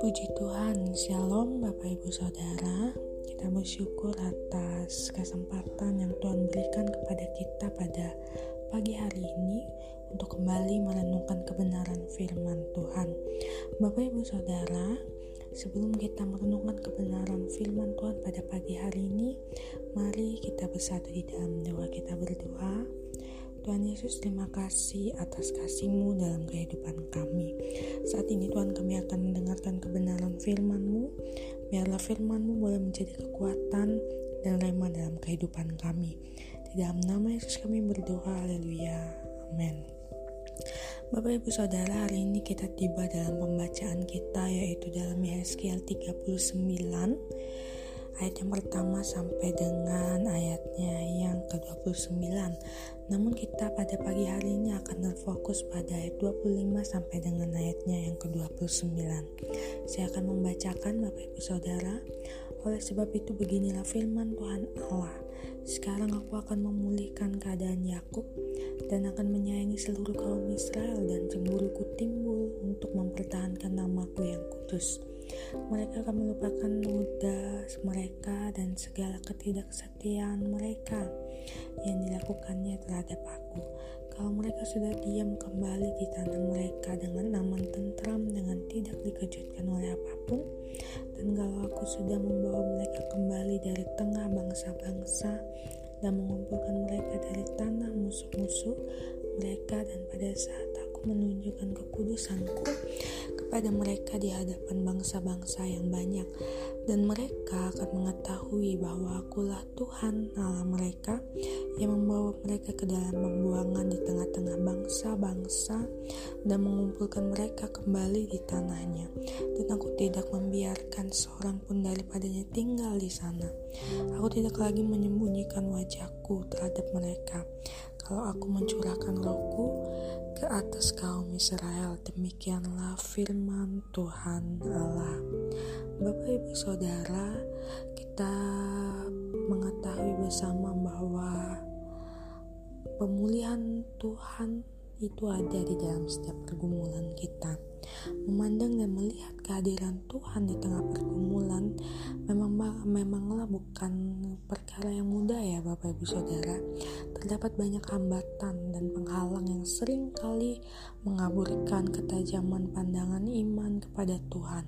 Puji Tuhan, Shalom Bapak Ibu Saudara. Kita bersyukur atas kesempatan yang Tuhan berikan kepada kita pada pagi hari ini untuk kembali merenungkan kebenaran firman Tuhan. Bapak Ibu Saudara, sebelum kita merenungkan kebenaran firman Tuhan pada pagi hari ini, mari kita bersatu di dalam doa kita berdoa. Tuhan Yesus terima kasih atas kasih-Mu dalam kehidupan kami. Saat ini Tuhan kami akan mendengarkan kebenaran firman-Mu. Biarlah firman-Mu boleh menjadi kekuatan dan rema dalam kehidupan kami. Di dalam nama Yesus kami berdoa, haleluya. Amin. Bapak Ibu Saudara, hari ini kita tiba dalam pembacaan kita yaitu dalam Yeskiel 39 ayat yang pertama sampai dengan ayatnya yang ke-29. Namun kita pada pagi hari ini akan terfokus pada ayat 25 sampai dengan ayatnya yang ke-29. Saya akan membacakan Bapak Ibu Saudara. Oleh sebab itu beginilah firman Tuhan Allah. Sekarang aku akan memulihkan keadaan Yakub dan akan menyayangi seluruh kaum Israel dan cemburuku timbul untuk mempertahankan namaku yang kudus mereka akan melupakan noda mereka dan segala ketidaksetiaan mereka yang dilakukannya terhadap aku. Kalau mereka sudah diam kembali di tanah mereka dengan aman tentram dengan tidak dikejutkan oleh apa pun, dan kalau aku sudah membawa mereka kembali dari tengah bangsa-bangsa dan mengumpulkan mereka dari tanah musuh-musuh mereka dan pada saat menunjukkan kekudusanku kepada mereka di hadapan bangsa-bangsa yang banyak. Dan mereka akan mengetahui bahwa akulah Tuhan Allah mereka yang membawa mereka ke dalam pembuangan di tengah-tengah bangsa-bangsa dan mengumpulkan mereka kembali di tanahnya. Dan aku tidak membiarkan seorang pun daripadanya tinggal di sana. Aku tidak lagi menyembunyikan wajahku terhadap mereka. Kalau aku mencurahkan rohku ke atas kaum Israel. Demikianlah firman Tuhan Allah. Bapak Ibu Saudara, kita mengetahui bersama bahwa pemulihan Tuhan itu ada di dalam setiap pergumulan kita. Memandang dan melihat kehadiran Tuhan di tengah pergumulan memang memanglah bukan perkara yang mudah ya Bapak Ibu Saudara. Terdapat banyak hambatan dan penghalang yang sering kali mengaburkan ketajaman pandangan iman kepada Tuhan.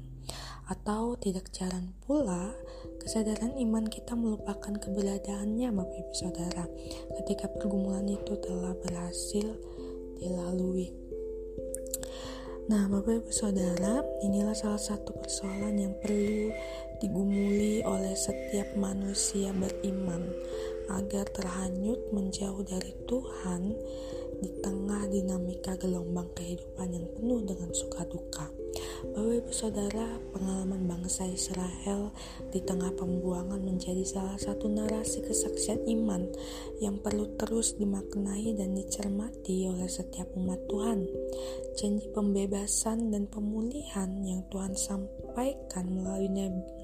Atau tidak jarang pula kesadaran iman kita melupakan keberadaannya Bapak Ibu Saudara ketika pergumulan itu telah berhasil dilalui. Nah, Bapak Ibu Saudara, inilah salah satu persoalan yang perlu digumuli oleh setiap manusia beriman agar terhanyut menjauh dari Tuhan di tengah dinamika gelombang kehidupan yang penuh dengan suka duka. Saudara, pengalaman bangsa Israel di tengah pembuangan menjadi salah satu narasi kesaksian iman yang perlu terus dimaknai dan dicermati oleh setiap umat Tuhan. Janji pembebasan dan pemulihan yang Tuhan sampaikan melalui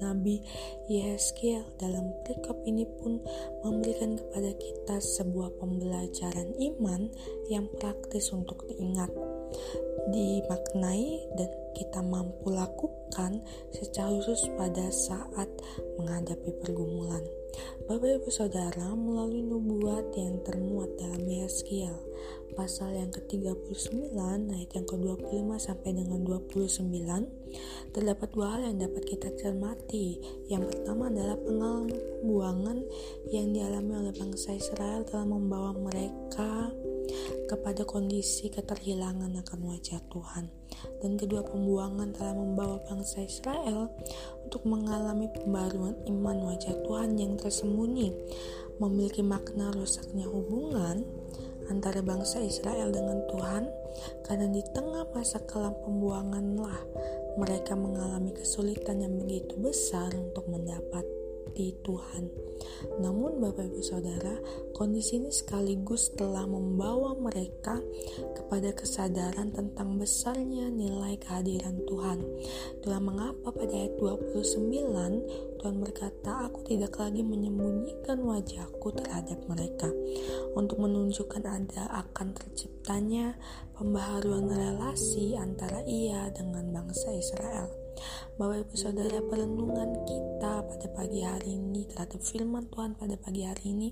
Nabi Yeskiel dalam perikop ini pun memberikan kepada kita sebuah pembelajaran iman yang praktis untuk diingat dimaknai dan kita mampu lakukan secara khusus pada saat menghadapi pergumulan. Bapak Ibu Saudara melalui nubuat yang termuat dalam Yeskiel pasal yang ke-39 ayat yang ke-25 sampai dengan 29 terdapat dua hal yang dapat kita cermati. Yang pertama adalah pengalaman pembuangan yang dialami oleh bangsa Israel telah membawa mereka kepada kondisi keterhilangan akan wajah Tuhan. Dan kedua pembuangan telah membawa bangsa Israel untuk mengalami pembaruan iman wajah Tuhan yang tersembunyi, memiliki makna rusaknya hubungan antara bangsa Israel dengan Tuhan karena di tengah masa kelam pembuanganlah mereka mengalami kesulitan yang begitu besar untuk mendapat seperti Tuhan. Namun Bapak Ibu Saudara, kondisi ini sekaligus telah membawa mereka kepada kesadaran tentang besarnya nilai kehadiran Tuhan. Itulah mengapa pada ayat 29 Tuhan berkata, "Aku tidak lagi menyembunyikan wajahku terhadap mereka untuk menunjukkan ada akan terciptanya pembaharuan relasi antara ia dengan bangsa Israel." Bapak Ibu Saudara perlindungan kita pada pagi hari ini terhadap firman Tuhan pada pagi hari ini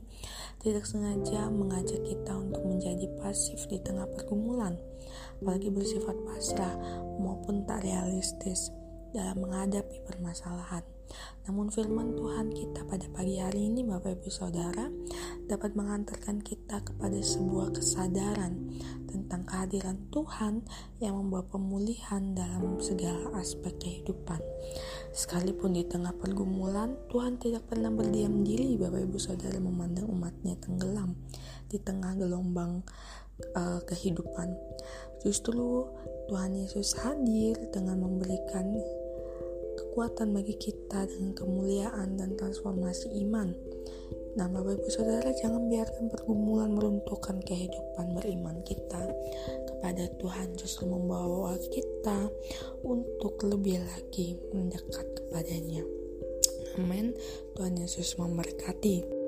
tidak sengaja mengajak kita untuk menjadi pasif di tengah pergumulan apalagi bersifat pasrah maupun tak realistis dalam menghadapi permasalahan. Namun firman Tuhan kita pada pagi hari ini Bapak Ibu Saudara dapat mengantarkan kita kepada sebuah kesadaran tentang kehadiran Tuhan yang membawa pemulihan dalam segala aspek kehidupan. Sekalipun di tengah pergumulan, Tuhan tidak pernah berdiam diri Bapak Ibu Saudara memandang umatnya tenggelam di tengah gelombang uh, kehidupan. Justru Tuhan Yesus hadir dengan memberikan kekuatan bagi kita dengan kemuliaan dan transformasi iman. Nah, Bapak Ibu Saudara, jangan biarkan pergumulan meruntuhkan kehidupan beriman kita kepada Tuhan, justru membawa kita untuk lebih lagi mendekat kepadanya. Amin. Tuhan Yesus memberkati.